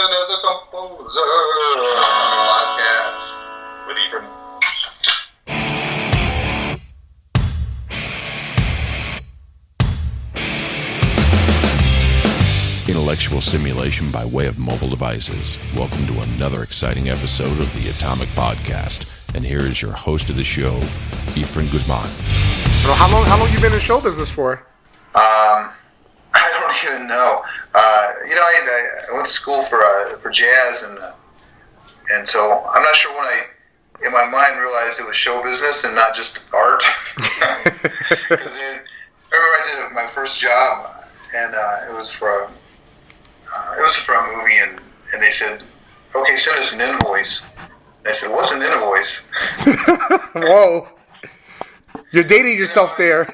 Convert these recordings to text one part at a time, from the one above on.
Simulation as a composer podcast with Ethan. Intellectual stimulation by way of mobile devices. Welcome to another exciting episode of the Atomic Podcast. And here is your host of the show, Efren Guzman. So how long? How long you been in show business for? Um, I don't even know. Uh, you know, I, I went to school for uh, for jazz, and uh, and so I'm not sure when I, in my mind, realized it was show business and not just art. Because I remember I did my first job, and uh, it was for a, uh, it was for a movie, and and they said, okay, send us an invoice. And I said, what's an invoice? Whoa, you're dating yourself there.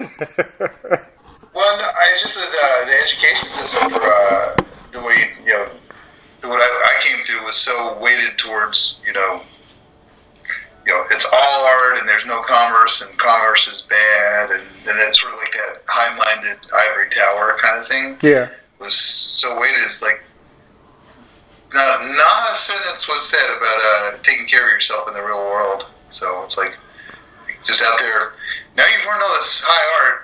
Well, no, I just uh, the education system for uh, the way you know the, what I, I came to was so weighted towards you know you know it's all art and there's no commerce and commerce is bad and and it's sort of like that high-minded ivory tower kind of thing yeah. was so weighted. It's like not not a sentence was said about uh, taking care of yourself in the real world. So it's like just out there. Now you've learned all this high art.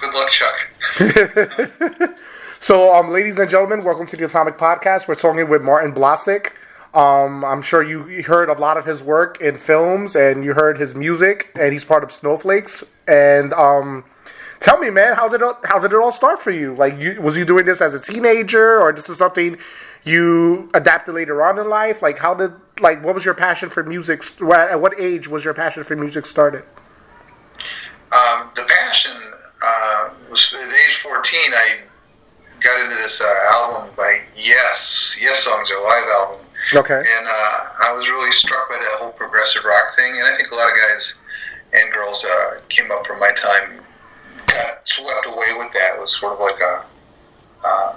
Good luck, Chuck. So, um, ladies and gentlemen, welcome to the Atomic Podcast. We're talking with Martin Blasick. Um, I'm sure you heard a lot of his work in films, and you heard his music, and he's part of Snowflakes. And um, tell me, man, how did it, how did it all start for you? Like, you, was you doing this as a teenager, or this is something you adapted later on in life? Like, how did like what was your passion for music? At what age was your passion for music started? Um, the passion uh, was at age 14. I got into this uh, album by Yes. Yessongs, their live album. Okay. And uh, I was really struck by that whole progressive rock thing. And I think a lot of guys and girls uh, came up from my time, got swept away with that. It was sort of like a, uh,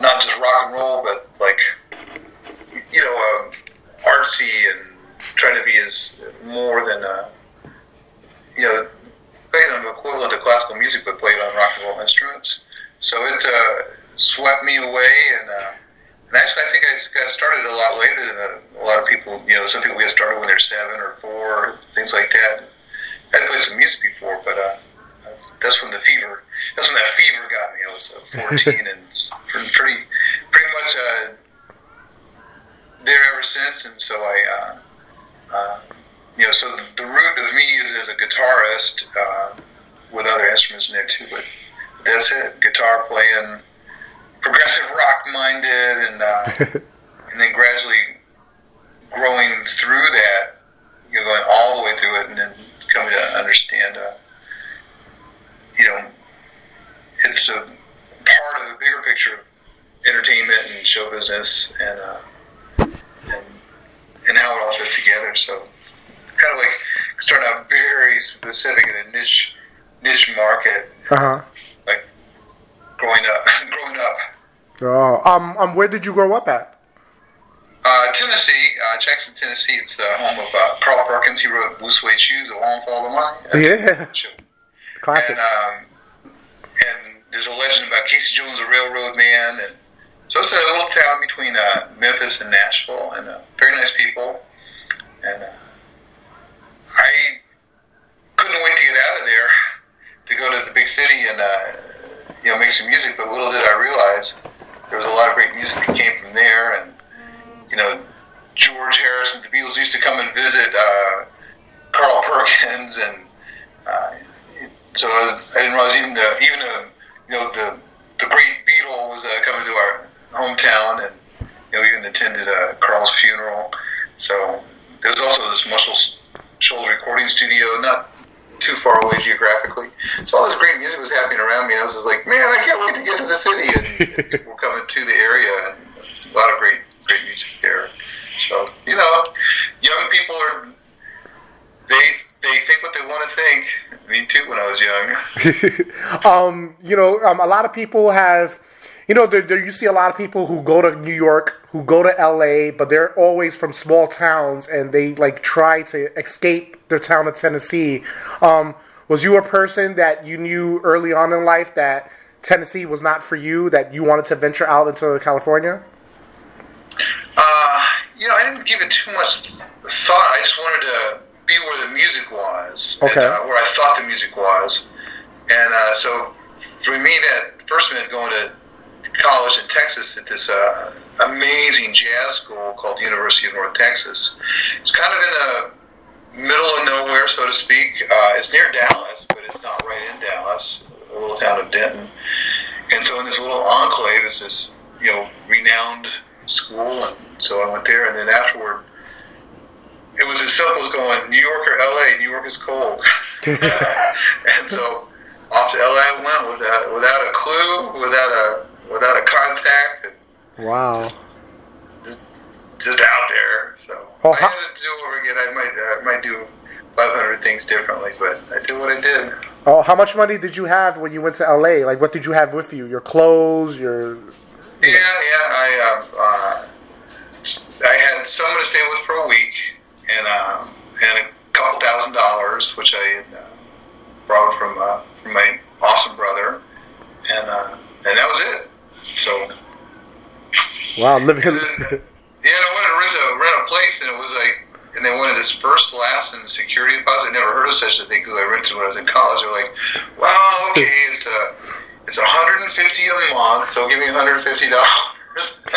not just rock and roll, but like, you know, um, artsy and trying to be as more than, uh, you know, played on equivalent to classical music, but played on rock and roll instruments. So it uh, swept me away, and uh, and actually, I think I got started a lot later than a, a lot of people. You know, some people get started when they're seven or four, things like that. I played some music before, but uh, that's when the fever. That's when that fever got me. I was uh, 14 and pretty pretty much uh, there ever since, and so I. Uh, uh, you know, so the, the root of me is as a guitarist uh, with other instruments in there too, but that's it. Guitar playing, progressive rock minded, and uh, and then gradually growing through that, you know, going all the way through it, and then coming to understand, uh, you know, it's a part of the bigger picture of entertainment and show business, and uh, and and how it all fits together. So kind of like starting out very specific in a niche niche market, Uh huh. like growing up growing up. Oh, um, um, where did you grow up at? Uh, Tennessee, uh, Jackson, Tennessee. It's the home of uh, Carl Perkins. He wrote Blue Suede Shoes, A Long Fall of Mine. Yeah. Classic. And, um, and there's a legend about Casey Jones, a railroad man. And so it's a little town between uh, Memphis and Nashville, and uh, very nice people. And uh, I couldn't wait to get out of there to go to the big city and uh, you know make some music. But little did I realize there was a lot of great music that came from there, and you know George Harrison, the Beatles used to come and visit uh, Carl Perkins, and uh, so I, was, I didn't realize even the even the you know the the great Beatle was uh, coming to our hometown, and you know even attended uh, Carl's funeral. So there was also this Muscle Shoals recording studio, not too far away geographically. So all this great music was happening around me, and I was just like, man, I can't wait to get to the city, and, people coming to the area, and a lot of great great music there. So you know, young people are they they think what they want to think. Me too when I was young. um, you know, um, a lot of people have, you know, there, there, you see a lot of people who go to New York, who go to LA, but they're always from small towns and they like try to escape their town of Tennessee. Um, was you a person that you knew early on in life that Tennessee was not for you, that you wanted to venture out into California? Uh, you know, I didn't give it too much thought. I just wanted to be where the music was, Okay. and, uh, where I thought the music was, and uh, so for me, that first minute going to college in Texas at this uh, amazing jazz school called the University of North Texas. It's kind of in the middle of nowhere, so to speak. Uh, it's near Dallas, but it's not right in Dallas, a little town of Denton. And so in this little enclave is this, you know, renowned school, and so I went there, and then afterward, it was as simple as going New York or LA. New York is cold, and so off to LA I went without without a clue, without a without a contact, and Wow. just just out there. So Oh, I had to do it over again. I might uh, might do 500 things differently, but I did what I did. Oh, how much money did you have when you went to LA? Like, what did you have with you? Your clothes, your Yeah, yeah. I um, uh, I had someone to stay with for a week, and um, and a couple thousand dollars, which I had, uh, borrowed from uh, from my awesome brother, and uh, and that was it. So wow living. then, yeah, I wanted to rent a rent a place, and it was like. And they wanted this first, last, and security deposit. I never heard of such a thing because I rented when I was in college. They're like, "Well, okay, it's a it's 150 a month, so give me 150 dollars."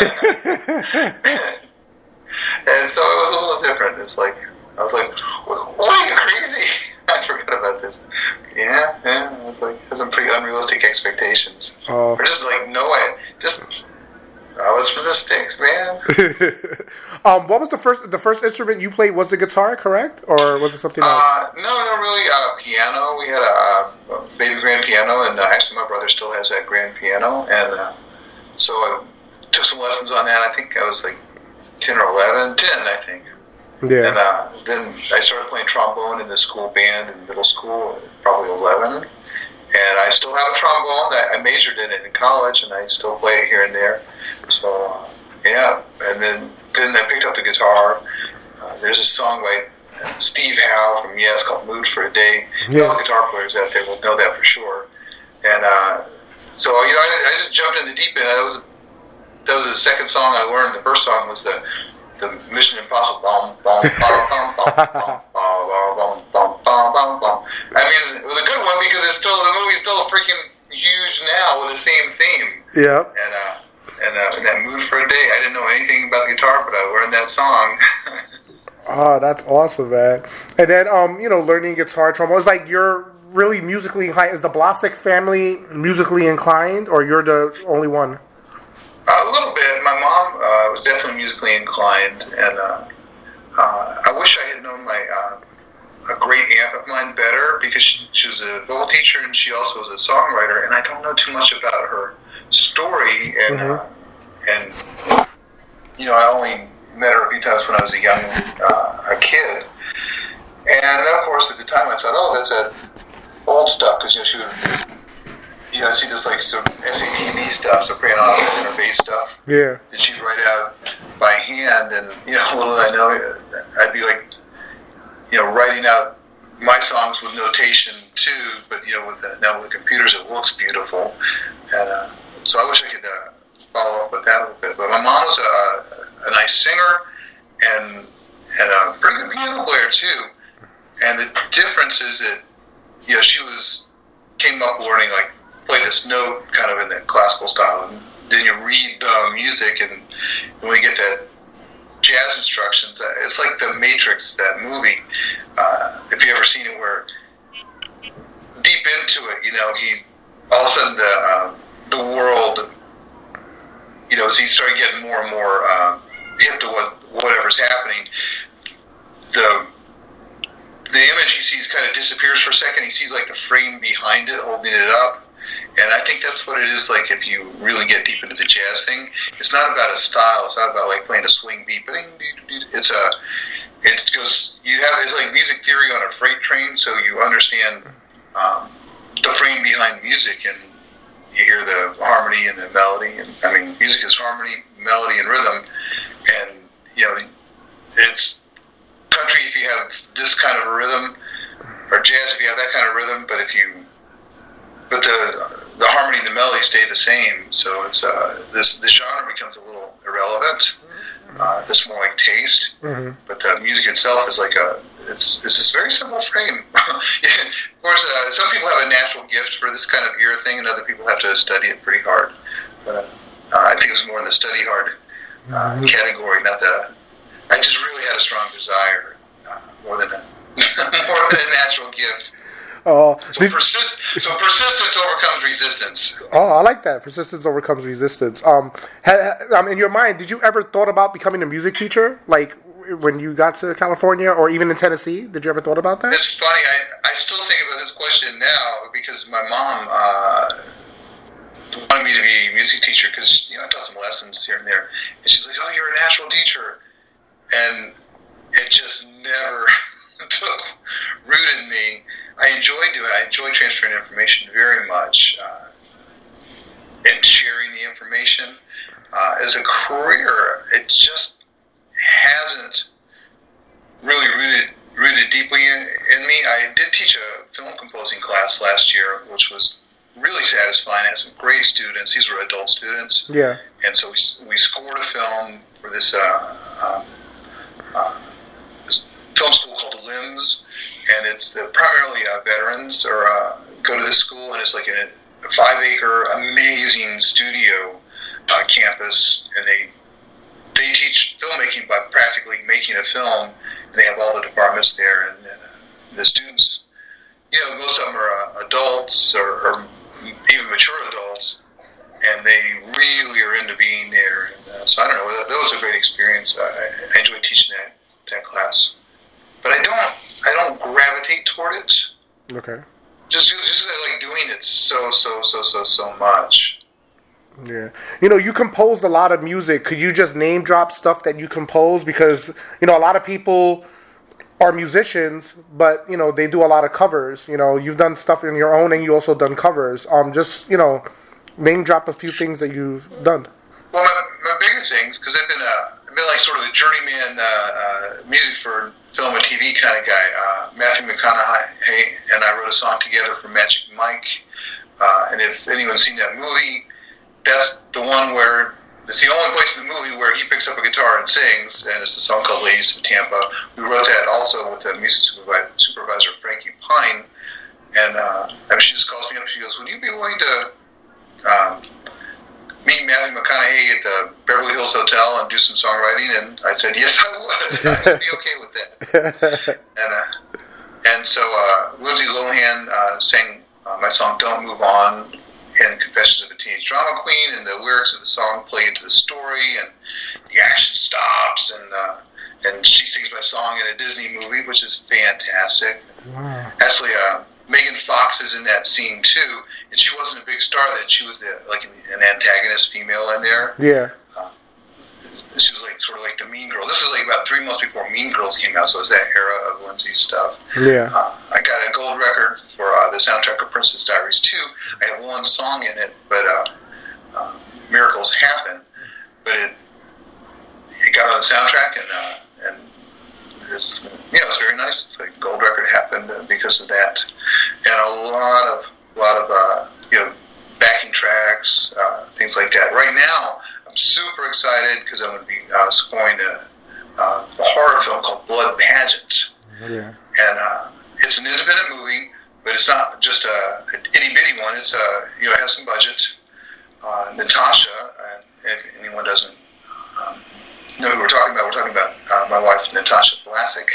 and so it was a little different. It's like I was like, "What are you crazy?" I forgot about this. Yeah, yeah. I was like, had some pretty unrealistic expectations, oh. or just like no way. Just I was for the sticks, man. um, what was the first the first instrument you played? Was the guitar correct, or was it something else? Uh, no, no, really. Uh, piano. We had a, a baby grand piano, and uh, actually, my brother still has that grand piano, and uh, so I took some lessons on that. I think I was like ten or eleven, ten, I think. And yeah. uh, then I started playing trombone in the school band in middle school, probably 11. And I still have a trombone. I, I majored in it in college, and I still play it here and there. So, uh, yeah. And then, then I picked up the guitar. Uh, there's a song by Steve Howe from Yes called Mood for a Day. Yeah. All the guitar players out there will know that for sure. And uh, so, you know, I, I just jumped in the deep end. That was, that was the second song I learned. The first song was the the Mission Impossible. Bum, bum, bum, bum, bum, bum, bum, bum, bum, bum, bum. I mean, it was a good one because it's still the movie's still freaking huge now with the same theme. Yep. And uh, and, uh, and that mood for a day. I didn't know anything about the guitar, but I learned that song. Oh, that's awesome, man. And then, um, you know, learning guitar, trombone. It's like you're really musically inclined. Is the Blasick family musically inclined, or you're the only one? A little bit. My mom uh, was definitely musically inclined, and uh, uh, I wish I had known my uh, a great aunt of mine better because she, she was a vocal teacher and she also was a songwriter, and I don't know too much about her story. And uh, and you know, I only met her a few times when I was a young uh, a kid, and of course at the time I thought, oh, that's that old stuff because you know she would. You know, see this like some SATB stuff, soprano and her bass stuff Yeah. that she'd write out by hand, and you know, little did I know, I'd be like, you know, writing out my songs with notation too. But you know, with the, now with the computers, it looks beautiful, and uh, so I wish I could uh, follow up with that a little bit. But my mom was a, a nice singer and and a pretty good piano player too. And the difference is that you know she was came up learning like play this note kind of in the classical style, and then you read the music, and when we get that jazz instructions, uh, it's like the Matrix, that movie. Uh, if you ever seen it, where deep into it, you know, he all of a sudden the uh, the world, you know, as he started getting more and more uh, hip to what whatever's happening, the the image he sees kind of disappears for a second. He sees like the frame behind it holding it up. And I think that's what it is like if you really get deep into the jazz thing. It's not about a style. It's not about like playing a swing beat. It's a, it goes, you have, it's like music theory on a freight train. So you understand um, the frame behind music and you hear the harmony and the melody. And I mean, music is harmony, melody, and rhythm. And, you know, it's country if you have this kind of rhythm, or jazz if you have that kind of rhythm. But if you but the the harmony and the melody stay the same. So it's uh, this the genre becomes a little irrelevant. Uh, that's more like taste. Mm-hmm. But the music itself is like a it's it's this very simple frame. of course, uh, some people have a natural gift for this kind of ear thing, and other people have to study it pretty hard. But uh, I think it was more in the study hard uh, category, not the. I just really had a strong desire uh, more than a more than a natural gift. Oh, So, did- persist, so persistence overcomes resistance. oh, I like that. Persistence overcomes resistance. Um, ha, ha- um, in your mind, did you ever thought about becoming a music teacher, like when you got to California or even in Tennessee? Did you ever thought about that? It's funny. I, I still think about this question now because my mom uh, wanted me to be a music teacher because you know I taught some lessons here and there, and she's like, "Oh, you're a natural teacher," and it just never took root in me. I enjoy doing. I enjoy transferring information very much, uh, and sharing the information. Uh, as a career, it just hasn't really rooted rooted deeply in, in me. I did teach a film composing class last year, which was really satisfying. I had some great students. These were adult students, Yeah. and so we, we scored a film for this, uh, um, uh, this film school called Limbs, and it's primarily uh, veterans or uh, go to this school, and it's like a, five acre amazing studio uh, campus, and they they teach filmmaking by practically making a film, and they have all the departments there, and, and uh, the students, you know, most of them are uh, adults or, or even mature adults, and they really are into being there. And, uh, so I don't know, that, that was a great experience. I, I enjoyed teaching that that class, but I don't I don't gravitate toward it Okay. just just like doing it so so so so so much. Yeah. You know, you composed a lot of music. Could you just name drop stuff that you compose? Because, you know, a lot of people are musicians, but, you know, they do a lot of covers. You know, you've done stuff in your own and you also done covers. Um, just, you know, name drop a few things that you've done. Well, my, my bigger things, because I've been a, I've been like sort of a journeyman uh, uh, music for film and TV kind of guy. Uh, Matthew McConaughey and I wrote a song together for Magic Mike. Uh, and if anyone's seen that movie, that's the one where it's the only place in the movie where he picks up a guitar and sings, and it's the song called "Ladies of Tampa." We wrote that also with the music supervisor, supervisor Frankie Pine, and uh, I mean, she just calls me up. She goes, "Would you be willing to um, meet Matthew McConaughey at the Beverly Hills Hotel and do some songwriting?" And I said, "Yes, I would. I would be okay with that." and uh, and so uh, Lindsay Lohan uh, sang uh, my song "Don't Move On" in Confessions of a Teenage Drama Queen, and the lyrics of the song play into the story, and the action stops, and uh, and she sings my song in a Disney movie, which is fantastic. Wow. Actually, uh, Megan Fox is in that scene too, and she wasn't a big star then. She was the like an, an antagonist female in there. Yeah. She was like sort of like the Mean Girl. This is like about three months before Mean Girls came out, so it's that era of Lindsay stuff. Yeah. Uh, I got a gold record for uh, the soundtrack of Princess Diaries 2. I had one song in it, but uh, uh, Miracles Happen. But it it got on the soundtrack, and uh, and it's you know it's very nice. The gold record happened uh, because of that, and a lot of lot of uh, you know backing tracks, uh, things like that. Right now, I'm super excited because I'm going to be uh, scoring a, uh, a horror film called Blood Pageant Yeah. and uh, it's an independent movie, but it's not just a, a itty bitty one. It's a you know it has some budget. Uh, Natasha, and if anyone doesn't um, know who we're talking about, we're talking about uh, my wife Natasha Blasick,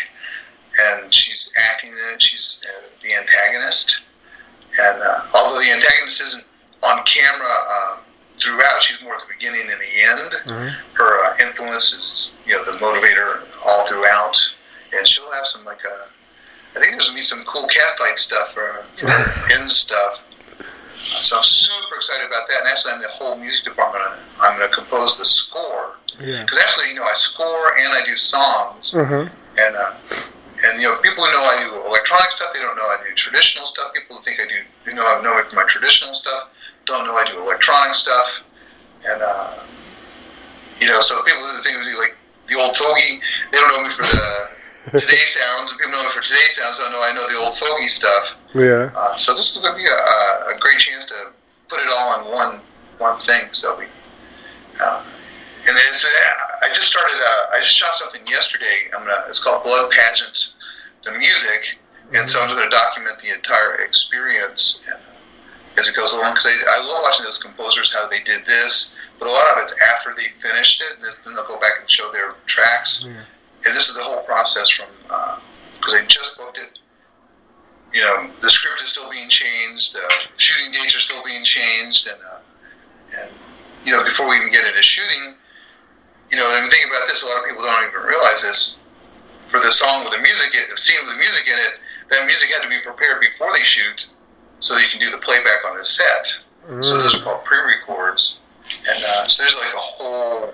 and she's acting in it. She's uh, the antagonist, and uh, although the antagonist isn't on camera uh, throughout, she's more at the beginning and the end. Mhm. Her uh, influence is you know the motivator all throughout, and she'll have some like uh, I think there's gonna be some cool catfight stuff for, for end stuff. So I'm super excited about that. And actually, I'm the whole music department. I'm, I'm going to compose the score Yeah. because actually, you know, I score and I do songs. Mm-hmm. And uh, and you know, people who know I do electronic stuff, they don't know I do traditional stuff. People who think I do, you know I know me for my traditional stuff, don't know I do electronic stuff. And uh, you know, so people who think I do like the old fogey, they don't know me for the today sounds. And people know me for today sounds. Don't know I know the old fogey stuff. Yeah. Uh, so this is going to be a, a great chance to put it all in one one thing. So we, uh, and it's uh, I just started. Uh, I just shot something yesterday. I'm gonna. It's called Blood Pageant, the music, and so I'm going to document the entire experience uh, as it goes along. Because I, I love watching those composers how they did this, but a lot of it's after they finished it, and then they'll go back and show their tracks. Yeah. And this is the whole process from because I just booked it. You know, the script is still being changed, uh, shooting dates are still being changed, and uh, and you know before we even get into shooting, you know, and think about this, a lot of people don't even realize this. For the song with the music, the scene with the music in it, that music had to be prepared before they shoot, so that you can do the playback on the set. So those are called pre-records, and uh, so there's like a whole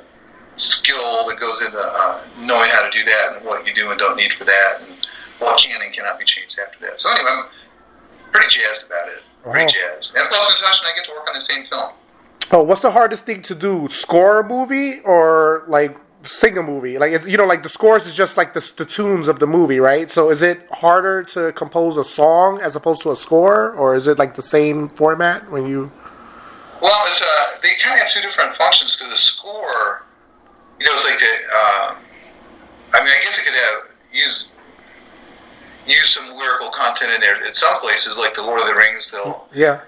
skill that goes into uh, knowing how to do that and what you do and don't need for that, and what can and cannot be changed after that. So anyway, I'm pretty jazzed about it. Pretty jazzed. And plus, Natasha and I get to work on the same film. Oh, what's the hardest thing to do? Score a movie or like sing a movie? Like it's, you know, like the scores is just like the, the tunes of the movie, right? So is it harder to compose a song as opposed to a score, or is it like the same format when you? Well, it's uh, they kind of have two different functions because the score, you know, it's like the. Um, I mean, I guess it could have use use some lyrical content in there. At some places, like the Lord of the Rings, they'll Yeah,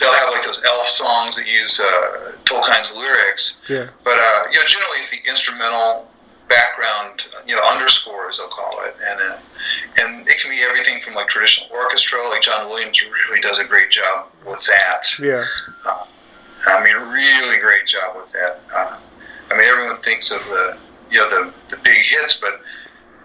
they'll have like those elf songs that use uh, Tolkien's lyrics. yeah, But uh, you know, generally it's the instrumental background, you know, underscore as they'll call it, and uh, and it can be everything from like traditional orchestra, like John Williams really does a great job with that. yeah, Uh, I mean, really great job with that. Uh, I mean, everyone thinks of the you know the the big hits, but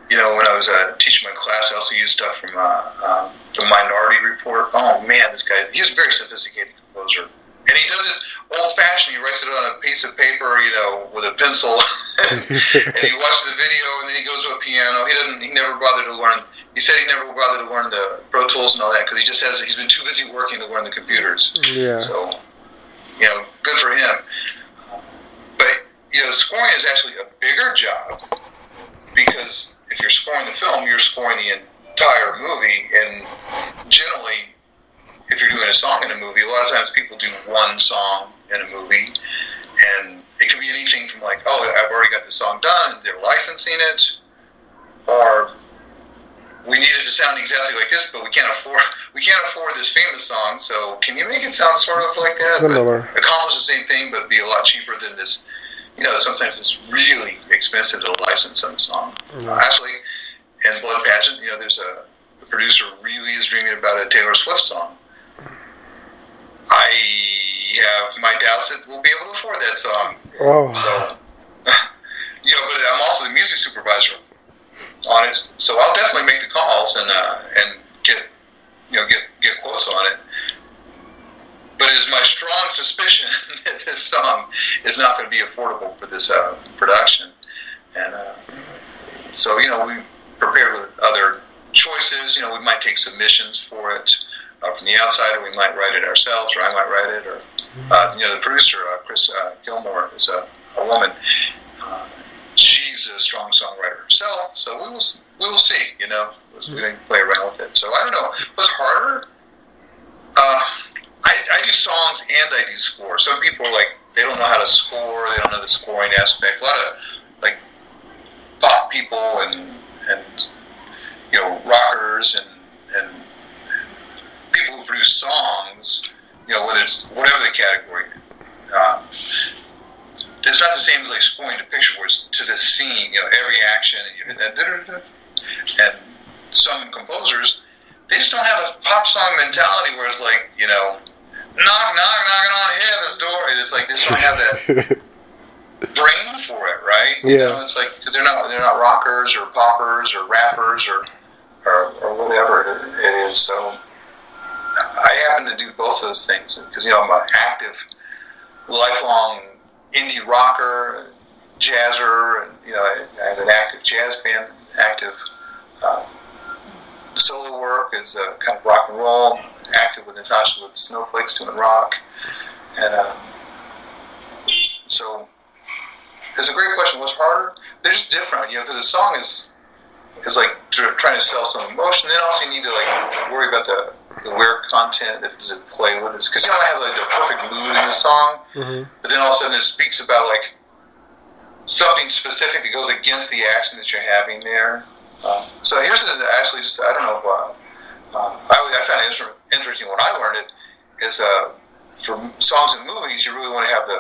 you know, when I was uh, teaching my class, I also used stuff from uh, um, the Minority Report. Oh man, this guy, he's a very sophisticated composer. And he does it old fashioned. He writes it on a piece of paper, you know, with a pencil. and he watches the video, and then he goes to a piano. He doesn't. He never bothered to learn. He said he never bothered to learn the Pro Tools and all that because he just has. He's been too busy working to learn the computers. yeah. So, you know, good for him. But you know, scoring is actually a bigger job because if you're scoring the film, you're scoring the entire movie, and generally, if you're doing a song in a movie, a lot of times people do one song in a movie, and it can be anything from like, oh, I've already got the song done, and they're licensing it, or we need it to sound exactly like this, but we can't afford we can't afford this famous song. So can you make it sound sort of like that, Similar. accomplish the same thing, but be a lot cheaper than this? You know, sometimes it's really expensive to license some song. Uh, actually, in Blood Pageant, you know, there's a the producer really is dreaming about a Taylor Swift song. I have my doubts that we'll be able to afford that song. Oh, So, you know, but I'm also the music supervisor on it, so I'll definitely make the calls and uh, and get you know get get quotes on it. But it is my strong suspicion that this song is not going to be affordable for this uh, production, and uh, so you know we prepared with other choices. You know, we might take submissions for it uh, from the outside, or we might write it ourselves, or I might write it, or uh, you know, the producer uh, Chris uh, Gilmore is a, a woman. She's a strong songwriter herself, so we will we will see. You know, we can play around with it. So I don't know. Was harder? I, I do songs and I do score. Some people are like they don't know how to score. They don't know the scoring aspect. A lot of like pop people and and you know rockers and and, people who produce songs. You know whether it's whatever the category. Uh, it's not the same as like scoring a picture where it's to the scene, you know, every action and, and, and some composers they just don't have a pop song mentality where it's like, you know, knock, knock, knocking on heaven's door. It's like they just don't have that brain for it, right? You Yeah. know, it's like because they're not they're not rockers or poppers or rappers or or, or whatever it, is. So I happen to do both of those things because you know I'm an active, lifelong indie rocker, jazzer, and you know I, I have an active jazz band, active. Uh, solo work is uh, kind of rock and roll, active with Natasha with the Snowflakes doing rock, and uh, so it's a great question. What's harder? They're just different, you know, because the song is is like trying to sell some emotion. Then also you need to like worry about the the lyric content that does it play with us because you don't have like the perfect mood in the song, Mhm. but then all of a sudden it speaks about like something specific that goes against the action that you're having there. Um, so here's a, actually just I don't know. Uh, um, I, I found it interesting when I learned it is uh, for songs and movies you really want to have the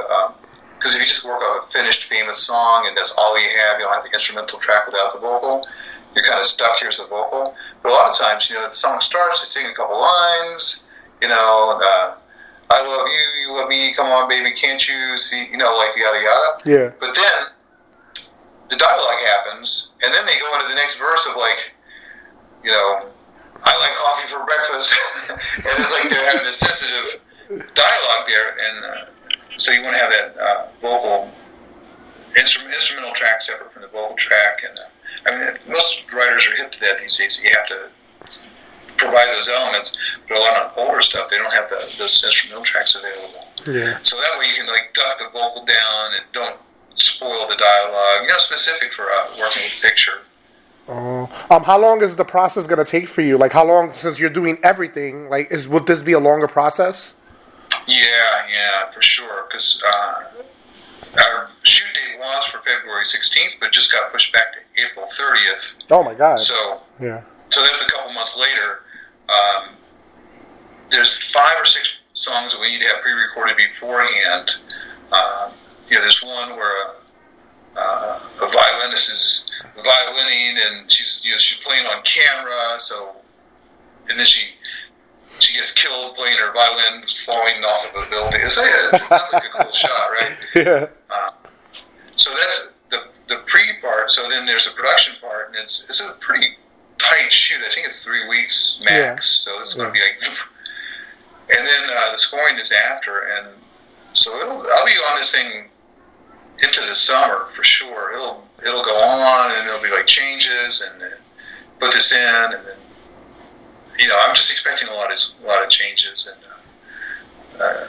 because um, if you just work on a finished famous song and that's all you have, you don't have the instrumental track without the vocal. You're kind of stuck here as the vocal. But a lot of times, you know, the song starts, they sing a couple lines, you know, uh, I love you, you love me, come on, baby, can't you see, you know, like yada yada. Yeah. But then the dialogue happens, and then they go into the next verse of like, you know, I like coffee for breakfast, and it's like they're having this sensitive dialogue there, and uh, so you want to have that uh, vocal instrument, instrumental track separate from the vocal track, and uh, I mean most writers are hip to that these days. You have to provide those elements, but a lot of older stuff they don't have the, those instrumental tracks available. Yeah. So that way you can like duck the vocal down and don't spoil the dialogue. You know, specific for uh, working with picture. Oh, um, how long is the process gonna take for you? Like, how long since you're doing everything? Like, is would this be a longer process? Yeah, yeah, for sure. Because uh, our shoot date was for February 16th, but just got pushed back to April 30th. Oh my god! So yeah, so that's a couple months later. Um, there's five or six songs that we need to have pre-recorded beforehand. Um, you know, there's one where a, uh, a violinist is violining and she's you know she's playing on camera, so and then she she gets killed playing her violin falling off of a building. It's, it sounds like a cool shot, right? Yeah. Uh, so that's the the pre part. So then there's a production part, and it's it's a pretty tight shoot. I think it's three weeks max. Yeah. So it's going to yeah. be like. And then uh, the scoring is after, and so it'll I'll be on this thing into the summer for sure. It'll it'll go on, and there'll be like changes, and put this in, and then you know I'm just expecting a lot of a lot of changes, and uh, uh,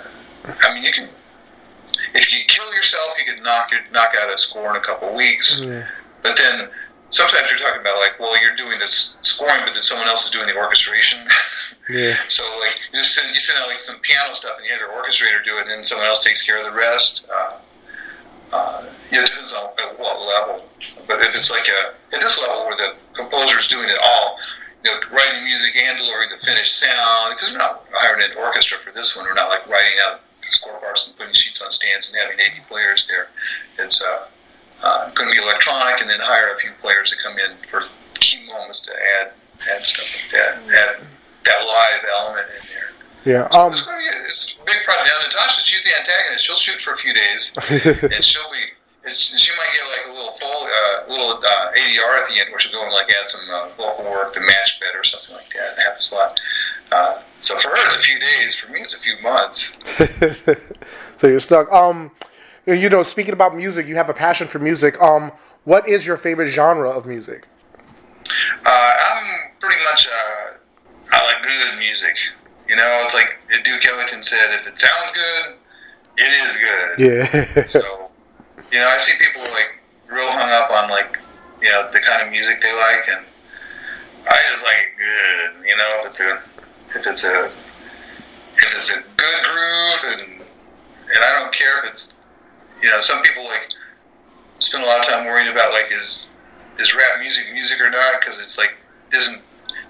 I mean you can if you kill yourself, you could knock your, knock out a score in a couple of weeks, yeah. but then. Sometimes you're talking about like, well, you're doing this scoring, but then someone else is doing the orchestration. Yeah. so like, you send you send out like some piano stuff, and you have your orchestrator do it, and then someone else takes care of the rest. Uh, uh, it depends on at what level. But if it's like a, at this level where the composer is doing it all, you know, writing music and delivering the finished sound, because we're not hiring an orchestra for this one. We're not like writing out score parts and putting sheets on stands and having 80 players there. It's uh, uh, going to be electronic, and then hire a few players to come in for key moments to add add stuff like that, add that live element in there. Yeah. Um, it's, be, it's a big project. Now, Natasha, she's the antagonist. She'll shoot for a few days, and she'll be. she might get like a little full, uh, little uh, ADR at the end, where she'll go and like add some uh, vocal work to match bed or something like that, and have a spot. Uh, so for her, it's a few days. For me, it's a few months. so you're stuck. Um, you know, speaking about music, you have a passion for music. Um, what is your favorite genre of music? Uh, I'm pretty much. Uh, I like good music. You know, it's like Duke Ellington said, if it sounds good, it is good. Yeah. so, you know, I see people like real hung up on like, you know, the kind of music they like, and I just like it good. You know, if it's a, if it's a, if it's a good groove, and and I don't care if it's, you know, some people like spend a lot of time worrying about like is is rap music music or not because it's like isn't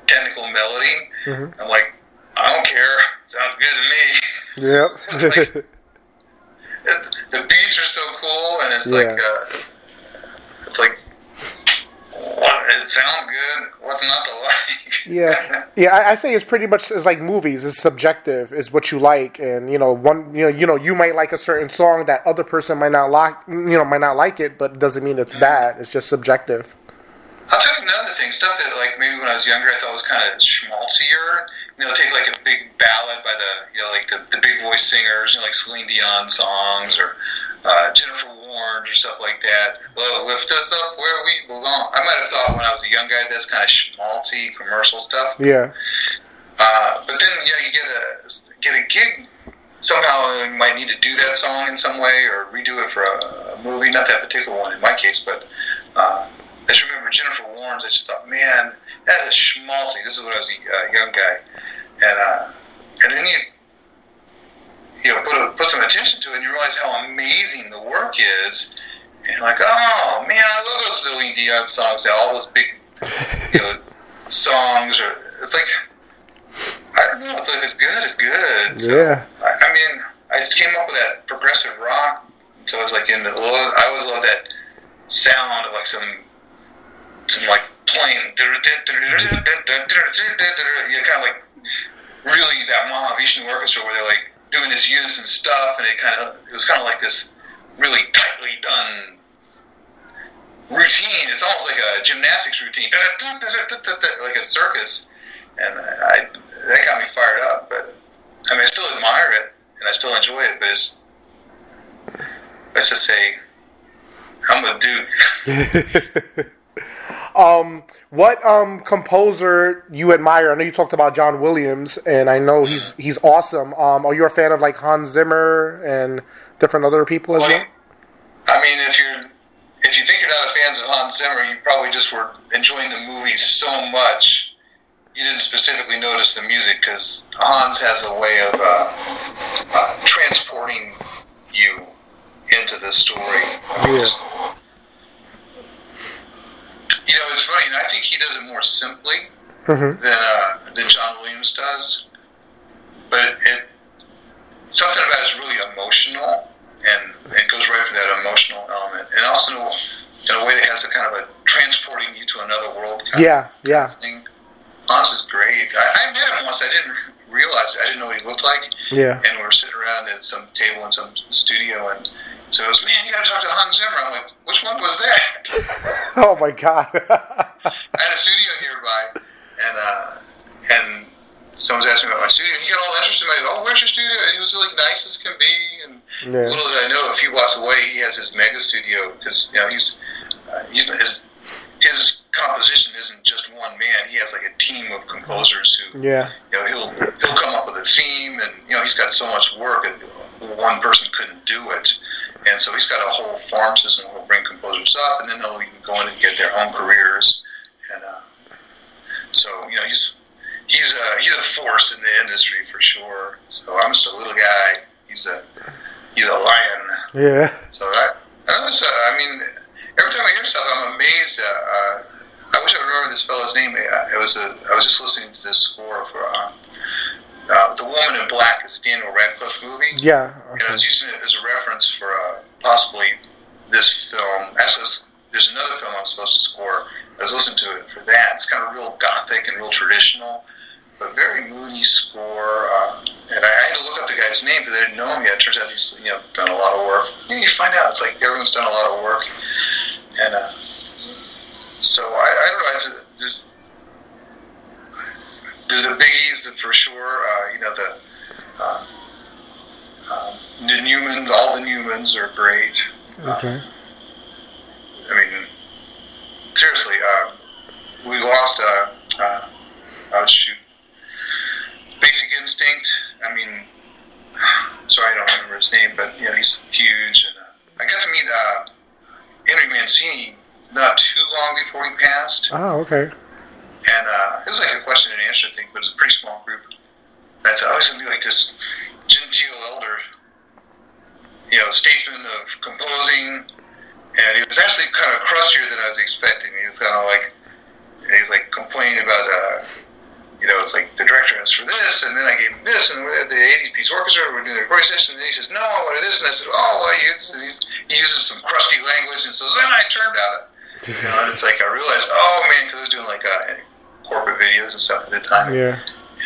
technical melody. Mm-hmm. I'm like, I don't care. Sounds good to me. Yep. like, it, the beats are so cool, and it's Yeah. like, uh, it's like. It sounds good. What's not to like? Yeah, yeah. I, I say it's pretty much it's like movies. It's subjective. Is what you like, and you know, one you know, you know, you might like a certain song that other person might not like. You know, might not like it, but it doesn't mean it's bad. It's just subjective. I'll tell you another thing. Stuff that like maybe when I was younger I thought was kind of schmaltzier. You know, take like a big ballad by the you know like the, the big voice singers, you know, like Celine Dion songs or uh, Jennifer Warnes or stuff like that. Well, lift us up where we belong. I might have thought when I was a young guy that's kind of schmaltzy commercial stuff. Yeah, Uh, but then know you get a get a gig somehow you might need to do that song in some way or redo it for a, a movie. Not that particular one in my case, but uh, I just remember Jennifer Warnes. I just thought, man, that is schmaltzy. This is when I was a uh, young guy, and uh, and then you you know put a, put some attention to it, and you realize how amazing the work is. and like, oh man, I love those Celine Dion songs. All those big, you know, songs. Or it's like, I don't know. It's like it's good. It's good. So, Yeah. I, I mean, I just came up with that progressive rock. So I was like, in the, I always love that sound of like some, some like playing, you know, kind of like really that Mahavishnu orchestra where they're like doing this unison stuff, and it kind of it was kind of like this really tightly done routine. It's almost like a gymnastics routine, like a circus, and I that got me fired up. But I mean, I still admire it and I still enjoy it, but it's let's just say I'm a dude. Um, what um composer you admire? I know you talked about John Williams, and I know he's he's awesome. Um, are you a fan of like Hans Zimmer and different other people as Well, well? I mean, if you're if you think you're not a fan of Hans Zimmer, you probably just were enjoying the movie so much you didn't specifically notice the music because Hans has a way of uh, uh, transporting you into the story. I mean, Yeah. just- you know, it's funny, and I think he does it more simply hmm than uh, than John Williams does. But it, it something about it is really emotional, and it goes right for that emotional element, and also in a way that has a kind of a transporting you to another world kind Yeah, yeah, of thing. Hans is great. I, I met him once. I didn't realize it. I didn't know what he looked like, yeah. and we were sitting around at some table in some studio, and so it was, man, you got to talk to Hans Zimmer. I'm like, which one was that? Oh my god. I had a studio nearby, and uh, and someone's asking about my studio. He got all interested in me. Oh, where's your studio? And he was like nice as can be. And Yeah. little did I know, a few blocks away, he has his mega studio because you know he's uh, he's his his composition isn't just one man. He has like a team of composers who yeah, you know he'll he'll come up with a theme, and you know he's got so much work that one person couldn't do it. And so he's got a whole farm system where he'll bring composers up, and then they'll even go in and get their own careers. And uh, so you know he's he's a he's a force in the industry for sure. So I'm just a little guy. He's a he's a lion. yeah. So I, I don't know. So, I mean, every time I hear stuff, I'm amazed. Uh, uh, I wish I would remember this fellow's name. It was a. I was just listening to this score for uh, uh, the Woman in Black. It's a Daniel Radcliffe movie. Yeah. And I was using it as a reference for uh, possibly this film. Actually, there's- there's another film I'm supposed to score. I was listening to it for that. It's kind of real gothic and real traditional, but very moody score. Uh, and I, I had to look up the guy's name because I didn't know him yet. Turns out he's you know done a lot of work. You, know, you find out it's like everyone's done a lot of work, and uh, so I, I don't know. I just, there's there's the biggies for sure. Uh, you know the. Uh, um, the Newmans, all the Newmans are great. Okay. I mean, seriously, uh, we lost. Uh, uh, uh, shoot, Basic Instinct. I mean, sorry, I don't remember his name, but you know he's huge. And uh, I got to meet Henry Mancini not too long before he passed, Oh, okay. and uh, it was like a question and answer thing, but it was a pretty small group. And I thought, oh, he's gonna be like this genteel elder, you know, statesman of composing, and he was actually kind of crustier than I was expecting. He was kind of like, he was like complaining about, uh, you know, it's like the director asked for this, and then I gave him this, and the 80 piece orchestra, we're doing the recording session, and he says, no, I wanted this, and I said, oh, well, he, he's, he uses some crusty language, and so then I turned out it. You know, and it's like I realized, oh man, because I was doing like uh, corporate videos and stuff at the time Yeah.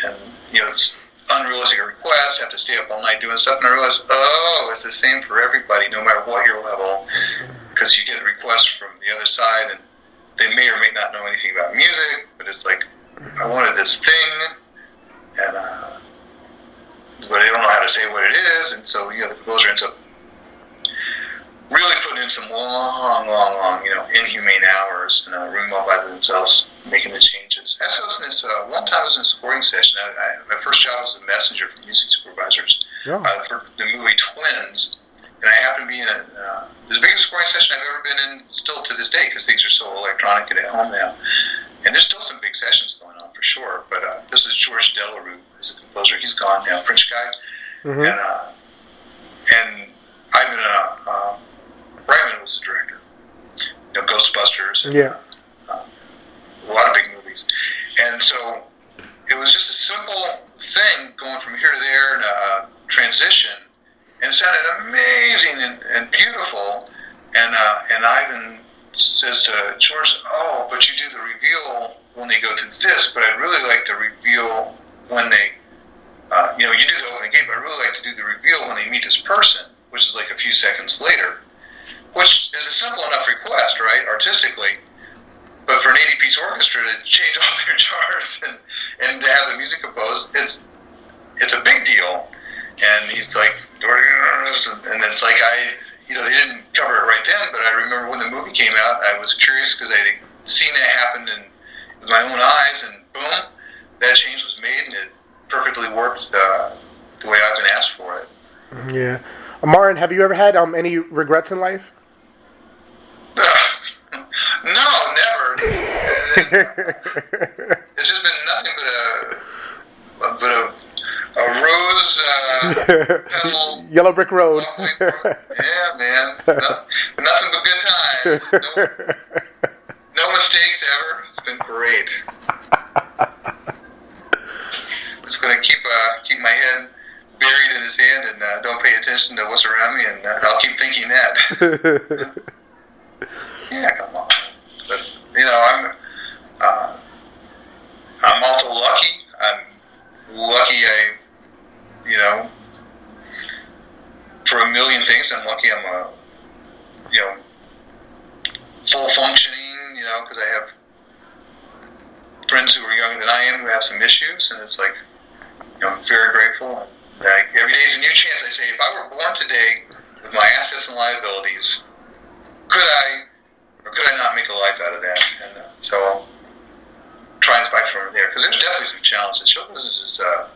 and you know it's unrealistic requests, have to stay up all night doing stuff, and I realized, oh, it's the same for everybody, no matter what your level, because you get requests from the other side, and they may or may not know anything about music, but it's like, I wanted this thing, and uh, but they don't know how to say what it is, and so you know the composer ends up really putting in some long, long, long, you know, inhumane hours in a room all by themselves, making the changes. What I was in this, uh, one time I was in a scoring session. I, I, my first job was a messenger for music supervisors Oh. uh, for the movie Twins, and I happened to be in a, uh, the biggest scoring session I've ever been in still to this day because things are so electronic and at home now. And there's still some big sessions for sure, but uh, this is George Delerue, who's a composer. He's gone now, French guy hmm and uh, and Ivan uh, um, Reitman was the director, you know, Ghostbusters. And, Yeah. uh, a lot of big movies. And so it was just a simple thing going from here to there in a transition, and it sounded amazing and, and beautiful. And uh, and Ivan says to George, "Oh, but you do the reveal when they go through this, but I'd really like to reveal when they, uh, you know, you do the opening game, but I'd really like to do the reveal when they meet this person, which is like a few seconds later." Which is a simple enough request, right, artistically, but for an 80 piece orchestra to change all their charts and, and to have the music composed, it's it's a big deal. And he's like, and it's like I, you know, they didn't cover it right then, but I remember when the movie came out, I was curious because I'd seen that happen in, with my own eyes, and boom, that change was made, and it perfectly worked uh, the way I've been asked for it. Yeah. Uh, Martin, have you ever had um, any regrets in life? no, never. it's just been nothing but a, a but a, a rose uh. Yellow Brick Road. yeah, man. No, nothing but good times. No mistakes ever. It's been great. I'm just gonna keep uh, keep my head buried in the sand and uh, don't pay attention to what's around me, and uh, I'll keep thinking that. Yeah, come on. But you know, I'm uh, I'm also lucky. I'm lucky. I you know for a million things. I'm lucky. I'm a you know full functioning. You know, because I have friends who are younger than I am who have some issues, and it's like you know I'm very grateful. Like, every day is a new chance. I say, if I were born today with my assets and liabilities, could I or could I not make a life out of that? And uh, so I'll try and fight from there because there's definitely some challenges. Show business is uh,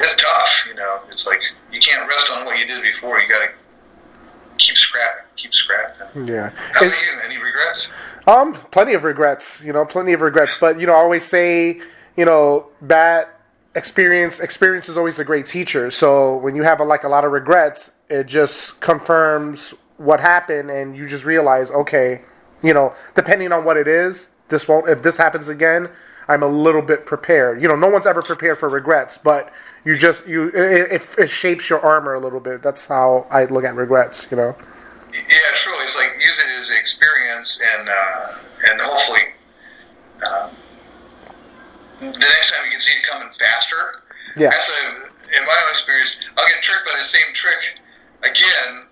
it's tough. You know, it's like you can't rest on what you did before. You got to keep scrapping, keep scrapping. Yeah. How about you? Any regrets? Um, plenty of regrets, you know, plenty of regrets. But you know, I always say, you know, bad experience experience is always a great teacher. So when you have a, like a lot of regrets, it just confirms what happened, and you just realize, okay, you know, depending on what it is, this won't. If this happens again, I'm a little bit prepared. You know, no one's ever prepared for regrets, but you just you it, it, it shapes your armor a little bit. That's how I look at regrets. You know. Yeah, truly, it's like use it as experience, and uh, and hopefully, um, the next time you can see it coming faster. Yeah. Actually, in my own experience, I'll get tricked by the same trick again,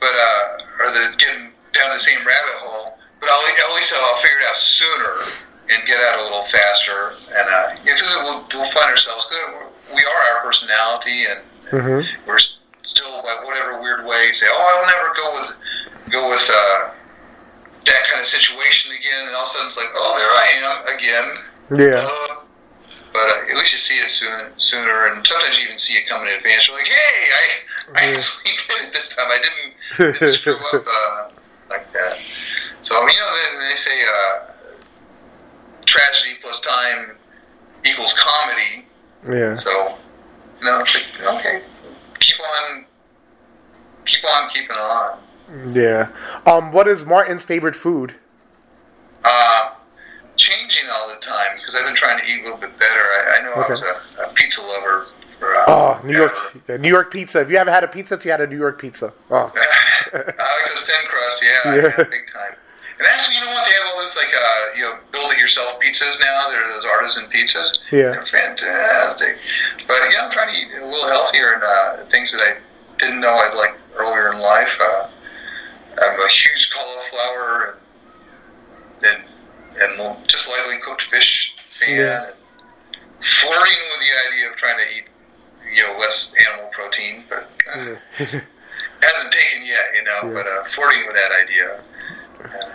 but uh, or the getting down the same rabbit hole. But I'll, at least I'll figure it out sooner and get out a little faster. And uh, because we'll, we'll find ourselves, because we are our personality, and, and Mhm. we're still, by whatever weird way, say, "Oh, I'll never go with go with uh, that kind of situation again." And all of a sudden, it's like, "Oh, there I am again." Yeah. Uh, but uh, at least you see it soon, sooner, and sometimes you even see it coming in advance. You're like, "Hey, I, I actually did it this time. I didn't, didn't screw up uh, like that." So you know, they, they say uh, tragedy plus time equals comedy. Yeah. So you know, it's like, okay, keep on, keep on keeping on. Yeah. Um, what is Martin's favorite food? Uh, changing all the time because I've been trying to eat a little bit better. I, I know I Okay. was a, a pizza lover for uh, Oh, New York, New York pizza. If you haven't had a pizza, if you had a New York pizza. Oh, I like those thin crust, yeah, Yeah. yeah. big time. And actually, you know what? They have all those like uh, you know, build it yourself pizzas now. They're those artisan pizzas. Yeah. they're fantastic. But yeah, I'm trying to eat a little healthier and uh, things that I didn't know I'd like earlier in life. Uh, I'm a huge cauliflower and and, and just lightly cooked fish fan. Yeah. Flirting with the idea of trying to eat you know less animal protein, but. Uh, hasn't taken yet, you know, Yeah. but uh, flirting with that idea. And,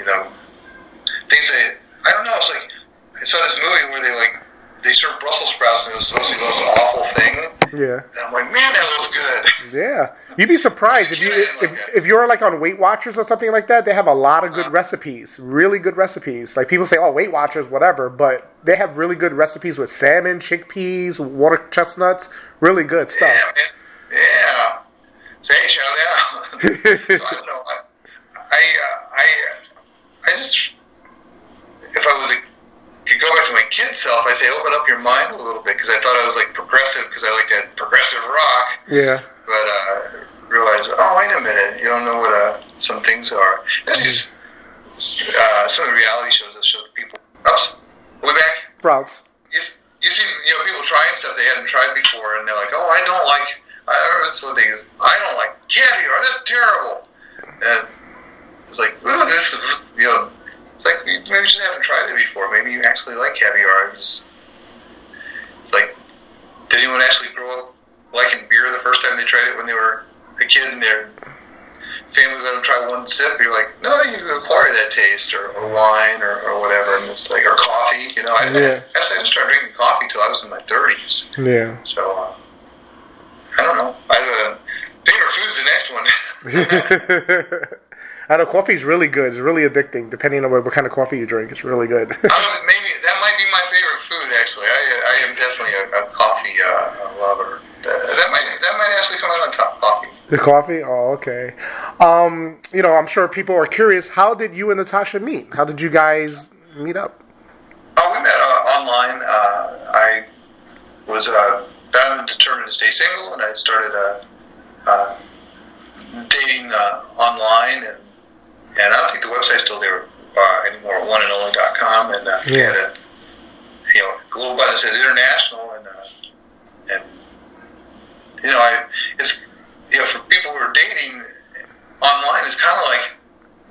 you know, things that, I don't know, it's like, I saw this movie where they like, they serve Brussels sprouts and it was supposed to be the most awful thing. yeah, And I'm like, man, that looks good. yeah. You'd be surprised if you if, if you're like on Weight Watchers or something like that. They have a lot of good recipes, really good recipes. Like people say, oh, Weight Watchers, whatever, but they have really good recipes with salmon, chickpeas, water chestnuts, really good stuff. Yeah, man. yeah. Say, shout out. so I don't know. I, I, uh, I, I just, if I was a, could go back to my kid self, I say open up your mind a little bit because I thought I was like progressive because I like that progressive rock. Yeah. But uh, realize, oh wait a minute, you don't know what uh, some things are. There's these, uh, some of the reality shows that show the people. Oops, way back. Sprouts. You, you see, you know, people trying stuff they hadn't tried before, and they're like, oh, I don't like. I remember this one thing is, I don't like caviar. That's terrible. And it's like, ooh, this, is, you know, it's like maybe you just haven't tried it before. Maybe you actually like caviar. It's, it's like, did anyone actually grow up liking beer the first time they tried it when they were a kid and their family let them try one sip? You're like, no, you acquire that taste, or, or wine, or, or whatever. And it's like, or coffee. You know, I, Yeah. I, actually I didn't start drinking coffee till I was in my 30s. Yeah. So, uh, I don't know. I uh, favorite food's the next one. I know coffee's really good. It's really addicting, depending on what, what kind of coffee you drink. It's really good. Maybe that might be my favorite food. Actually, I, I am definitely a, a coffee uh, lover. Uh, that might that might actually come out on top. Coffee. the coffee? Oh, okay. Um, you know, I'm sure people are curious. How did you and Natasha meet? How did you guys meet up? Oh, we met uh, online. Uh, I was uh, bound and determined to stay single, and I started uh, uh, dating uh, online, and and I don't think the website's still there uh, anymore. Oneandoonly.com, and uh, Yeah. had a you know a little button that said international, and uh, and you know I it's you know for people who are dating online, it's kind of like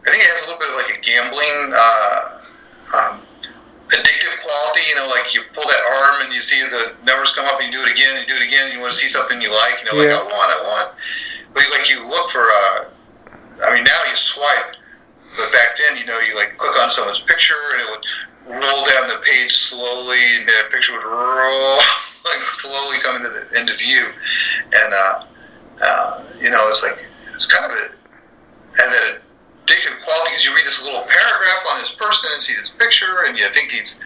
I think it has a little bit of like a gambling. Uh, um, addictive quality. You know, like you pull that arm and you see the numbers come up, and you do it again, and you do it again. And you want to see something you like. You know, Yeah. like I want, I want. But like you look for. Uh, I mean, now you swipe, but back then, you know, you like click on someone's picture, and it would roll down the page slowly, and that picture would roll like slowly come into the into view, and uh, uh, you know, it's like it's kind of a and that addictive quality because you read this little paragraph on this person and see this picture and you think he's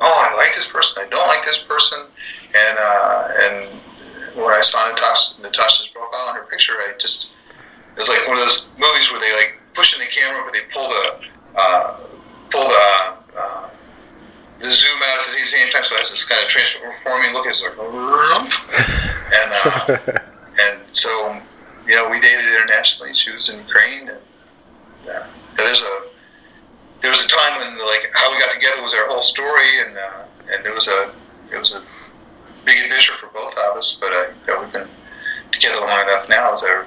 oh I like this person. I don't like this person. And uh, and when I saw Natasha, Natasha's profile on her picture I just it was like one of those movies where they like push in the camera but they pull the uh, pull the uh, the zoom out at the same time so it has this kind of transforming look it's like and uh, and so you know, we dated internationally. She was in Ukraine, and uh, there's a there was a time when like how we got together was our whole story, and uh, and it was a it was a big adventure for both of us. But uh, you know, we've been together long enough now as our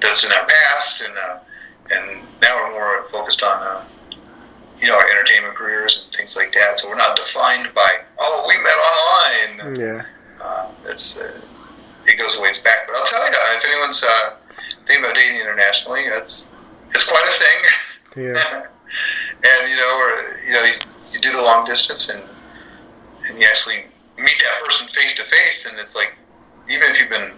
that's in our past, and uh, and now we're more focused on uh, you know our entertainment careers and things like that. So we're not defined by oh we met online. Yeah. Uh, it's uh, it goes a ways back. But I'll tell you, if anyone's uh, thinking about dating internationally, it's it's quite a thing. Yeah. and you know, or you know, you, you do the long distance, and and you actually meet that person face to face, and it's like even if you've been.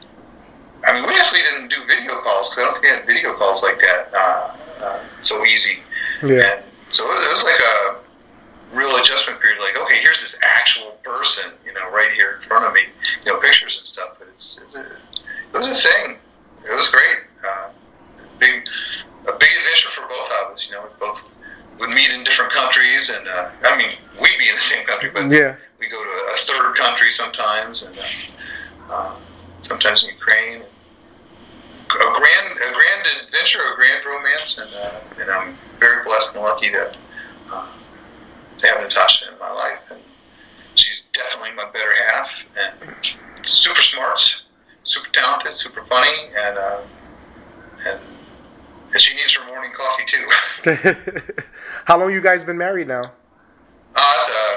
I mean, we actually didn't do video calls because I don't think they had video calls like that uh, uh, so easy. Yeah. And so it was, like a real adjustment period. Like, okay, here's this actual person, you know, right here in front of me, you know, pictures and stuff. But it's, it's a, it was a thing. It was great. Uh, big, a big adventure for both of us. You know, we both would meet in different countries, and uh, I mean, we'd be in the same country, but Yeah. we go to a third country sometimes, and uh, uh, sometimes in Ukraine. A grand, a grand adventure, a grand romance, and uh, and I'm very blessed and lucky to uh, to have Natasha in my life, and she's definitely my better half, and super smart, super talented, super funny, and uh, and and she needs her morning coffee too. How long you guys been married now? Oh,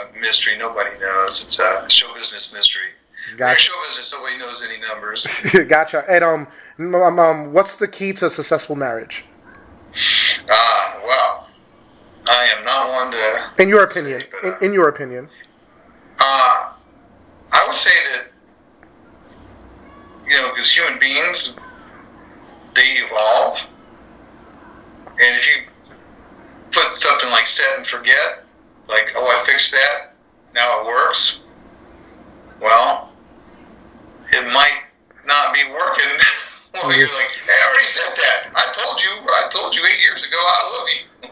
it's a mystery. Nobody knows. It's a show business mystery. Gotcha. Show business. Nobody knows any numbers. gotcha. And um, um, um, what's the key to a successful marriage? Ah, well, I am not one to. In your opinion. say, but, uh, In, in your opinion. Uh, I would say that, you know, because human beings, they evolve. And if you put something like set and forget, like, oh, I fixed that, now it works, well, it might not be working. well, you're like, hey, I already said that. I told you, I told you eight years ago I love you.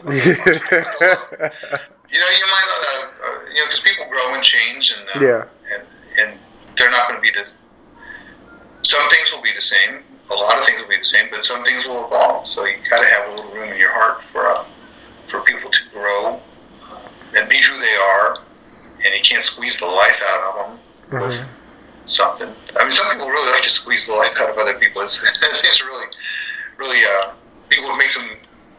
you know, you might not, uh, uh, you know, because people grow and change, and uh, Yeah. and and they're not going to be the. Some things will be the same. A lot of things will be the same, but some things will evolve. So you got to have a little room in your heart for uh, for people to grow uh, and be who they are, and you can't squeeze the life out of them with something. I mean, some people really like to squeeze the life out of other people. It's, it seems really, really, uh, people it makes them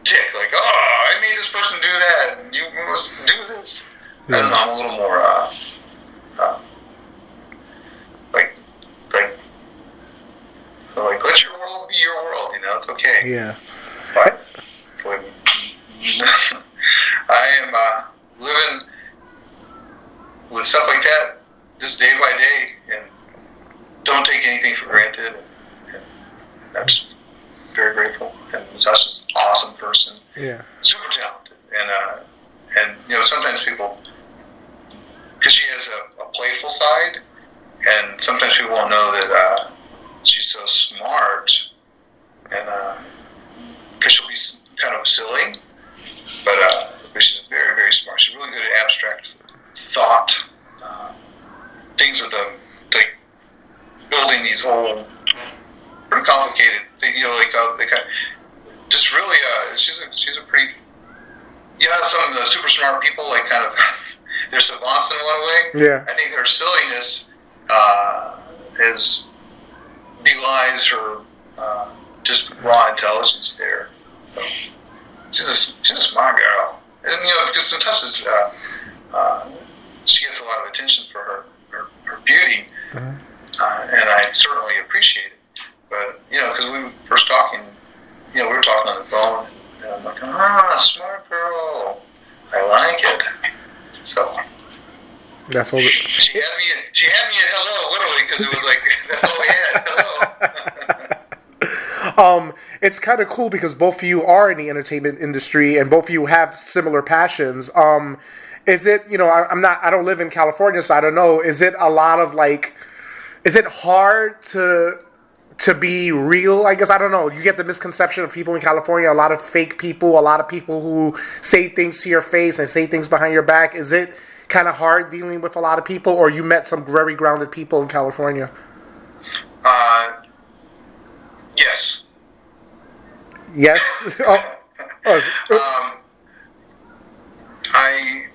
tick. Like, oh, I made this person do that. You must do this. I don't know. I'm a little more, uh, uh, like, like, like, let your world be your world. You know, it's okay. yeah. But when I am uh, living with stuff like that just day by day don't take anything for granted. And, just very grateful. And Natasha's an awesome person, Yeah. super talented. And, uh, and you know, sometimes people, because she has a, a playful side, and sometimes people won't know that uh, she's so smart and because she'll be kind of silly, but uh, but she's very very smart. She's really good at abstract thought, uh, things of the like building these whole pretty complicated thing. You know, like uh, they kind just really uh, she's a she's a pretty yeah. Some of the super smart people like kind of they're savants in one way. Yeah. I think their silliness uh, is belies her uh, just raw intelligence there. So, she's a she's a smart girl, and you know because Natasha's uh, uh, she gets a lot of attention for her her, her beauty, uh, and I certainly appreciate it. But you know, because we were first talking, you know, we were talking on the phone, and I'm like, ah, smart girl, I like it. So That's all. she had me. She had me at hello, literally, because it was like that's all we had. Hello. Um, it's kind of cool because both of you are in the entertainment industry and both of you have similar passions. Um, is it you know I, I'm not I don't live in California, so I don't know. Is it a lot of like? Is it hard to to be real? I guess I don't know. You get the misconception of people in California, a lot of fake people, a lot of people who say things to your face and say things behind your back. Is it kind of hard dealing with a lot of people, or you met some very grounded people in California? Uh, yes. Yes. oh, oh, Um, I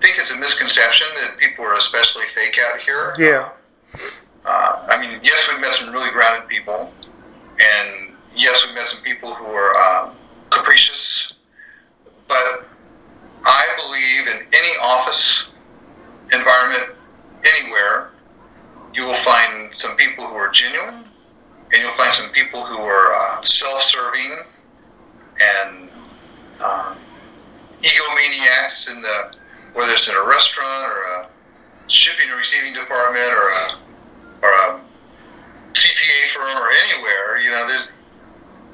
think it's a misconception that people are especially fake out here. Yeah. Uh, I mean, yes, we've met some really grounded people, and yes, we've met some people who are um, capricious. But I believe in any office environment, anywhere, you will find some people who are genuine, and you'll find some people who are uh, self-serving and um, egomaniacs in the whether it's in a restaurant or a shipping and receiving department or a or a CPA firm or anywhere. You know, there's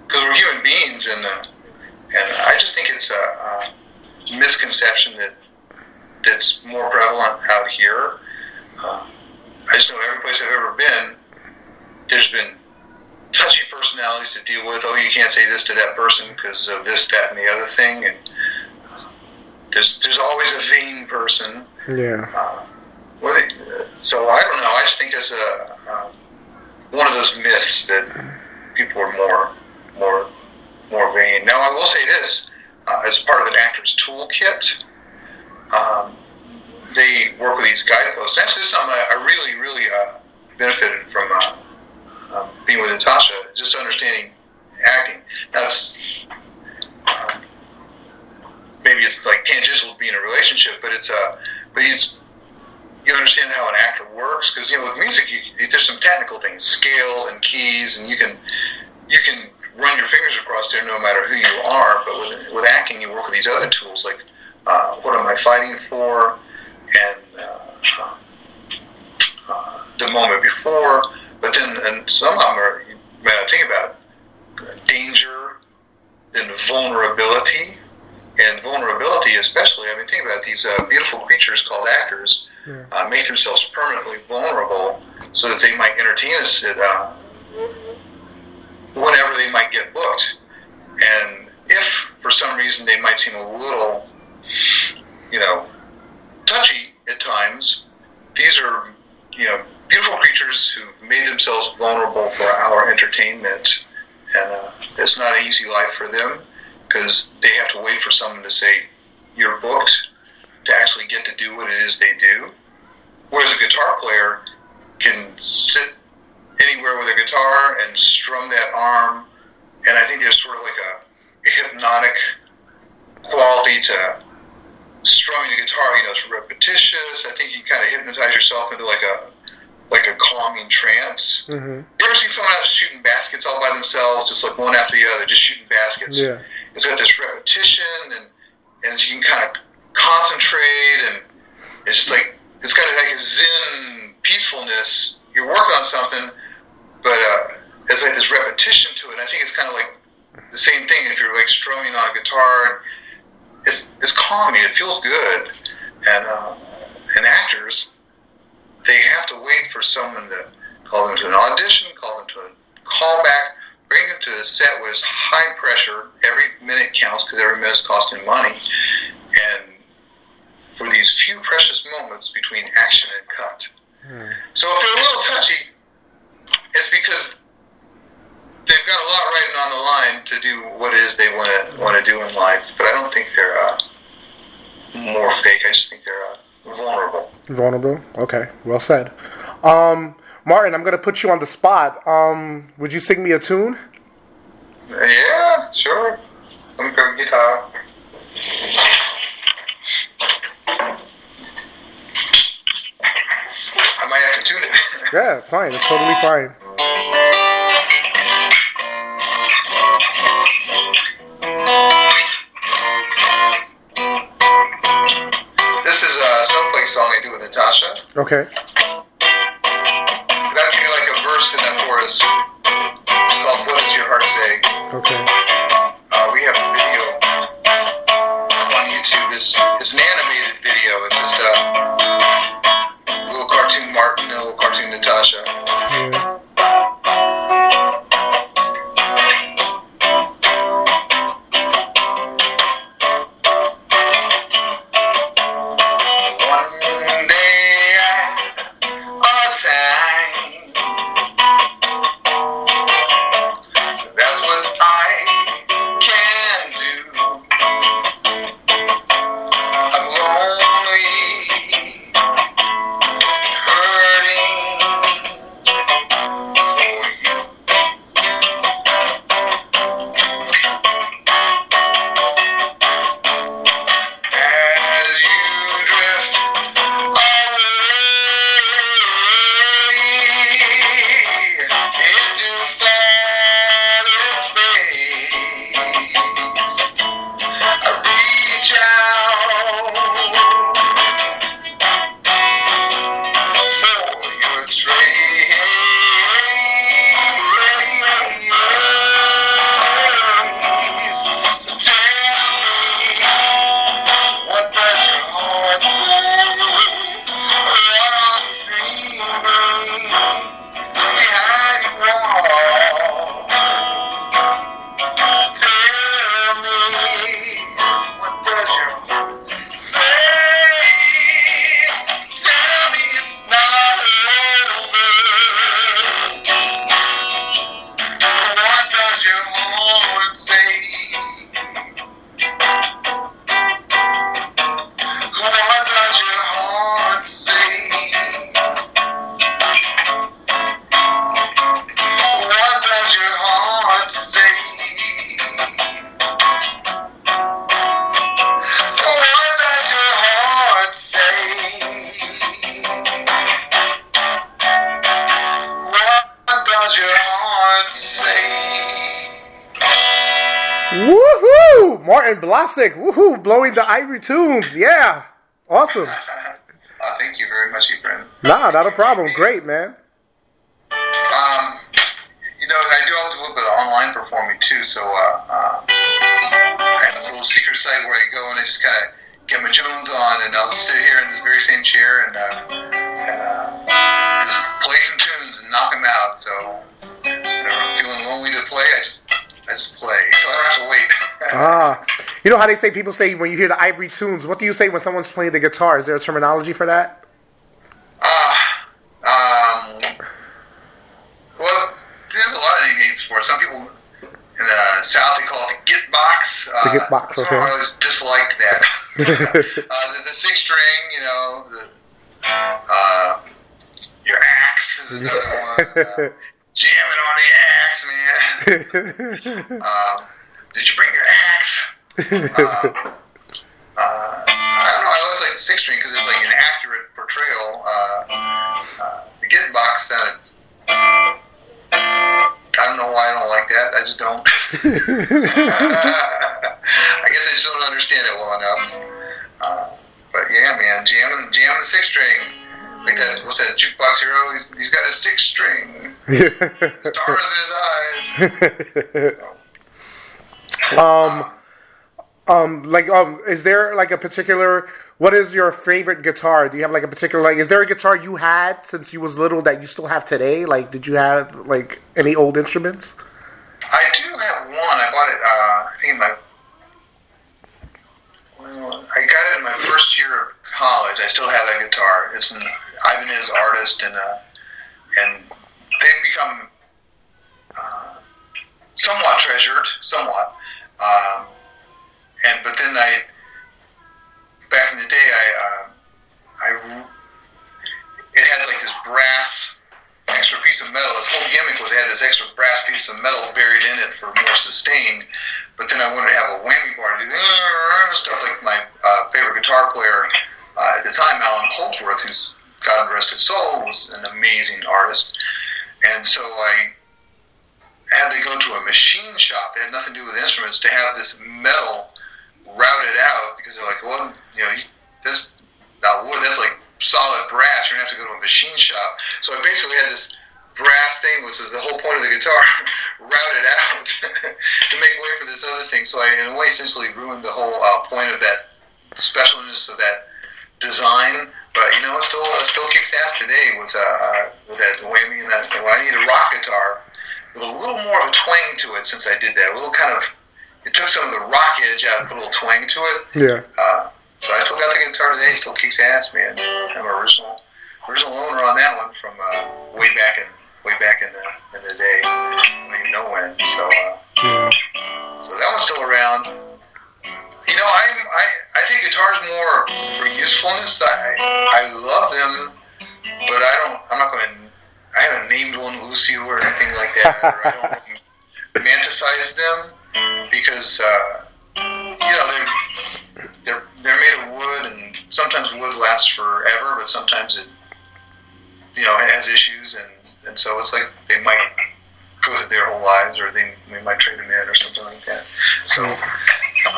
because we're human beings, and uh, and I just think it's a, a misconception that that's more prevalent out here. Uh, I just know every place I've ever been, there's been touchy personalities to deal with. Oh, you can't say this to that person because of this, that, and the other thing, and uh, there's there's always a vain person. yeah. Uh, well, so I don't know. I just think it's a one of those myths that people are more more more vain. Now, I will say this: uh, as part of an actor's toolkit, um, they work with these guideposts. Actually, is something I, really, really uh, benefited from uh, um, being with Natasha, just understanding acting. Now, it's um, maybe it's like tangential to being in a relationship, but it's uh, but it's you understand how an actor works because you know with music you, there's some technical things, scales and keys, and you can you can run your fingers across there no matter who you are. But with with acting, you work with these other tools like uh, what am I fighting for, and uh, uh, the moment before. But then and some of them are you not think about danger, and vulnerability. And vulnerability, especially, I mean, think about these uh, beautiful creatures called actors uh, make themselves permanently vulnerable so that they might entertain us at uh, whenever they might get booked. And if, for some reason they might seem a little, you know, touchy at times, these are, you know, beautiful creatures who've made themselves vulnerable for our entertainment. And uh, it's not an easy life for them because they have to wait for someone to say, you're booked to actually get to do what it is they do. Whereas a guitar player can sit anywhere with a guitar and strum that arm. And I think there's sort of like a, a hypnotic quality to strumming the guitar. You know, it's repetitious. I think you kind of hypnotize yourself into like a like a calming trance. Mm-hmm. You ever seen someone else shooting baskets all by themselves, just like one after the other, just shooting baskets? Yeah. It's got this repetition, and and you can kind of concentrate, and it's just like it's got like a zen peacefulness. You're working on something, but uh, there's like this repetition to it. I think it's kind of like the same thing if you're like strumming on a guitar. It's it's calming. It feels good, and uh, and actors they have to wait for someone to call them to an audition, call them to a callback, bring them to the set where it's high pressure. Every minute counts because every minute's costing money, and for these few precious moments between action and cut. So if they're a little touchy, it's because they've got a lot riding on the line to do what it is they want to want to do in life. But I don't think they're uh, more fake. I just think they're uh, vulnerable. Vulnerable. Okay, well said. Um, Martin, I'm gonna put you on the spot. Um, would you sing me a tune? Yeah, sure. Let me grab a guitar. I might have to tune it. Yeah, fine. It's totally fine. this is a snowflake song I do with Natasha. Okay. Actually like a verse in that chorus. It's called "What Does Your Heart Say." Okay. Uh, we have a video on YouTube. It's, it's an video. It's just uh, a little cartoon Martin and a little cartoon Natasha. Martin Blasick. Woohoo! Blowing the ivory tunes. Yeah. Awesome. Uh, thank you very much, Efrain. Nah, not a problem. Great, man. Um, you know, I do also a little bit of online performing too. So uh, uh, I have this little secret site where I go and I just kind of get my Jones on, and I'll sit here in this very same chair and, uh, and uh, just play some tunes and knock them out. So whenever I'm feeling lonely to play, I just I just play, so I don't have to wait. Ah, You know how they say people say when you hear the ivory tunes. What do you say when someone's playing the guitar? Is there a terminology for that? Uh, um, well, there's a lot of names for. Some people in the South they call it the git box. Uh, The git box, okay. I always disliked that. uh, the, the six string, you know, the, uh, your axe is another one. Uh, jamming on the axe, man. um, did you bring your axe? uh, uh, I don't know. I always like the six string because it's like an accurate portrayal. Uh, uh, the Git box sounded. I don't know why I don't like that. I just don't. I guess I just don't understand it well enough. Uh, but yeah, man, jamming, jamming the six string. Like that, what's that jukebox hero? He's, he's got a six string, stars in his eyes. um, um, like, um, is there like a particular? What is your favorite guitar? Do you have like a particular like? Is there a guitar you had since you was little that you still have today? Like, did you have like any old instruments? I do have one. I bought it. Uh, I think in my. I got it in my first year of college. I still have that guitar. It's an Ibanez artist, and uh, and they've become uh, somewhat treasured, somewhat. Um, and but then I, back in the day, I, uh, I, it has like this brass extra piece of metal. Its whole gimmick was it had this extra brass piece of metal buried in it for more sustain. But then I wanted to have a whammy bar to do stuff like my uh, favorite guitar player uh, at the time, Allan Holdsworth, who's God rest his soul, was an amazing artist. And so I had to go to a machine shop that had nothing to do with instruments to have this metal routed out because they're like, well, you know, this not wood, that's like solid brass. You're gonna have to go to a machine shop. So I basically had this brass thing, which is the whole point of the guitar, routed out to make way for this other thing. So I, in a way, essentially ruined the whole uh, point of that specialness of that design. But you know, it still it still kicks ass today with uh, uh, with that whammy and that. Well, I need a rock guitar with a little more of a twang to it since I did that. A little kind of it took some of the rock edge out and put a little twang to it. Yeah. Uh, so I still got the guitar today. Still kicks ass, man. I'm an original original owner on that one from uh, way back in way back in the in the day. I don't even know when. So uh, Yeah. so that one's still around. You know, I'm I, I take guitars more for usefulness. I I love them, but I don't. I'm not going to. I haven't named one Lucille or anything like that. or I don't romanticize them because uh, you know they're they're they're made of wood, and sometimes wood lasts forever, but sometimes it you know has issues, and and so it's like they might go through their whole lives, or they, they might trade them in, or something like that. So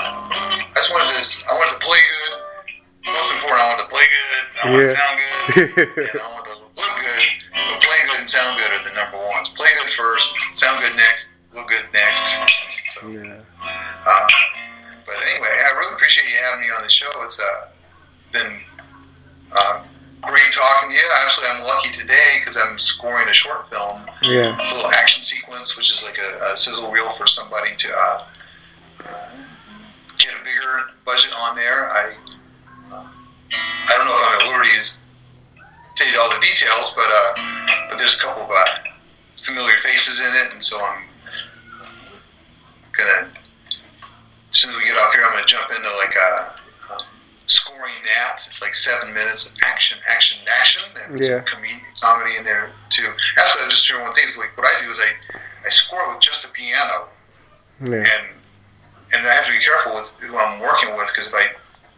I just wanted to I wanted to play good. Most important, I wanted to play good. I want Yeah. to sound good. and I want to look good. But play good and sound good are the number ones. Play good first, sound good next, look good next. So, Yeah. uh, but anyway, I really appreciate you having me on the show. It's uh, been uh, great talking to you. Actually, I'm lucky today because I'm scoring a short film, Yeah. a little action sequence, which is like a, a sizzle reel for somebody to uh, get budget on there. I uh, I don't know if I'm at liberty to tell you all the details, but uh, but there's a couple of uh, familiar faces in it, and so I'm gonna as soon as we get off here, I'm gonna jump into like a, um, scoring naps. It's like seven minutes of action, action, action, and Yeah. some com- comedy in there too. Actually, I'll just share one thing. Is like what I do is I I score with just a piano, Yeah. and and I have to be careful with who I'm working with because if I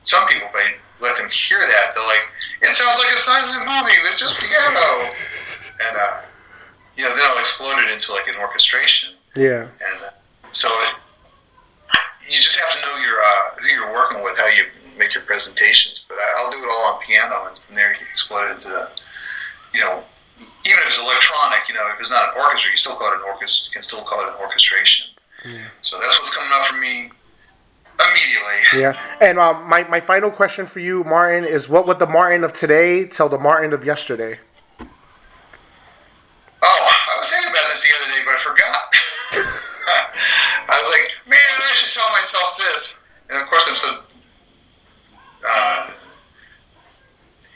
some people if I let them hear that they're like it sounds like a silent movie. It's just piano, and uh, you know then I'll explode it into like an orchestration. Yeah. And uh, so it, you just have to know your uh, who you're working with, how you make your presentations. But I, I'll do it all on piano, and from there you explode it into, the, you know, even if it's electronic, you know, if it's not an orchestra, you still call it an orchestra. You can still call it an orchestration. So that's what's coming up for me immediately. Yeah. And uh, my, my final question for you, Martin, is what would the Martin of today tell the Martin of yesterday? Oh, I was thinking about this the other day, but I forgot. I was like, man, I should tell myself this. And of course, I'm so. Uh,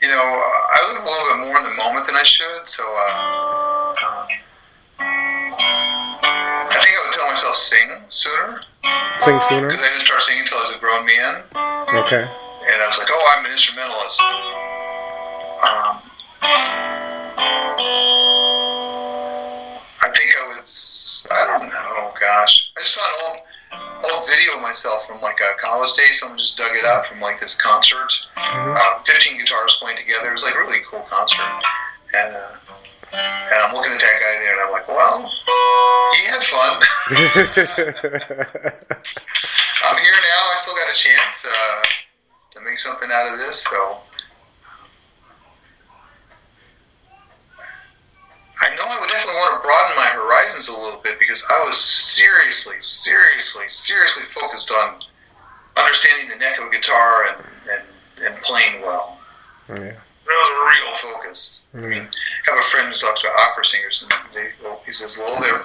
you know, I live a little bit more in the moment than I should, so. Uh, myself sing sooner. Sing sooner. Because I didn't start singing until I was a grown man. Okay. And I was like, oh, I'm an instrumentalist. Um, I think I was, I don't know, gosh. I just saw an old, old video of myself from like a college day. Someone just dug it up from like this concert. Uh, 15 guitars playing together. It was like a really cool concert. And, uh, and I'm looking at that guy there and I'm like, well, he had fun. I'm here now. I still got a chance uh, to make something out of this. So I know I would definitely want to broaden my horizons a little bit because I was seriously, seriously, seriously focused on understanding the neck of a guitar and, and, and playing well. Yeah. That was a real focus. I mean, I have a friend who talks about opera singers, and they, well, he says, well, their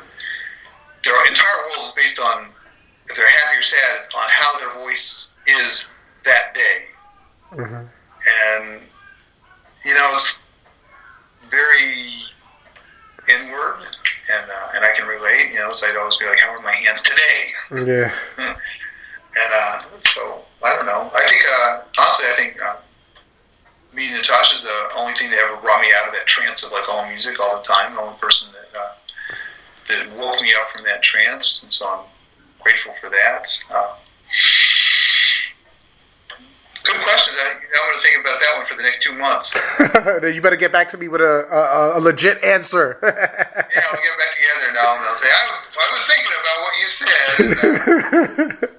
their entire world is based on if they're happy or sad on how their voice is that day. Mhm. And you know, it's very inward, and uh, and I can relate. You know, so I'd always be like, how are my hands today? Yeah. And uh, so I don't know. I think uh, honestly, I think uh, me and Natasha's the only thing that ever brought me out of that trance of like all music all the time. The only person that uh, that woke me up from that trance, and so I'm grateful for that. Uh, good questions. I, I'm going to think about that one for the next two months. You better get back to me with a, a, a legit answer. Yeah, we'll get back together now, and I'll say I, I was thinking about what you said.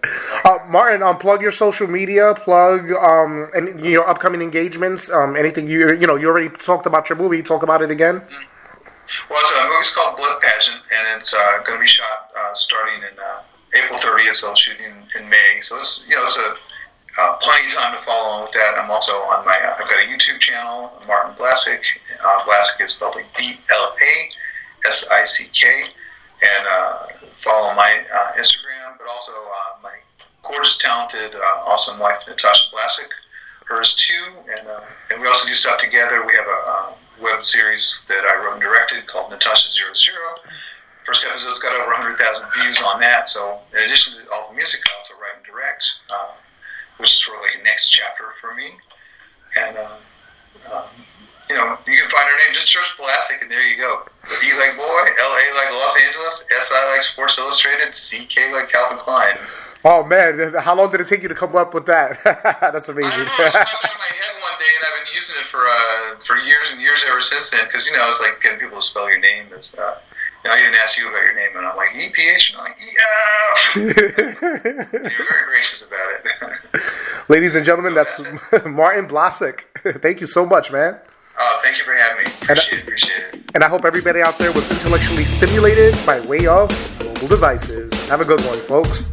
uh, Martin, um, plug your social media, plug um, and your upcoming engagements. Um, anything you you know you already talked about your movie. Talk about it again. Well, it's a movie's called Blood Pageant, and it's uh, going to be shot uh, starting in uh, April 30th. So shooting in, May. So it's you know it's a uh, plenty of time to follow on with that. I'm also on my uh, I've got a YouTube channel, Martin Blasick. Uh, Blasick is spelled B L A S I C K, and uh, follow my uh, Instagram, but also uh, my gorgeous, talented, uh, awesome wife Natasha Blasick. Hers too, and uh, and we also do stuff together. We have a uh, web series that I wrote and directed called Natasha Zero Zero. First episode's got over 100,000 views on that. So in addition to all the music, I also write and direct, uh, which is sort of like a next chapter for me. And um, um, you know, you can find her name. Just search Blasick, and there you go. B like boy, L A like Los Angeles, S I like Sports Illustrated, C K like Calvin Klein. Oh man, how long did it take you to come up with that? That's I amazing. don't know. It just popped out of my head one day, and I've been using it for uh, for years and years ever since then. Because you know, it's like getting people to spell your name. Is, uh, you know, I even ask you about your name, and I'm like E P H, and I'm like yeah. You're very gracious about it. Ladies and gentlemen, that's Martin Blasick. Thank you so much, man. uh, thank you for having me. Appreciate it. Appreciate it. And I hope everybody out there was intellectually stimulated by way of mobile devices. Have a good one, folks.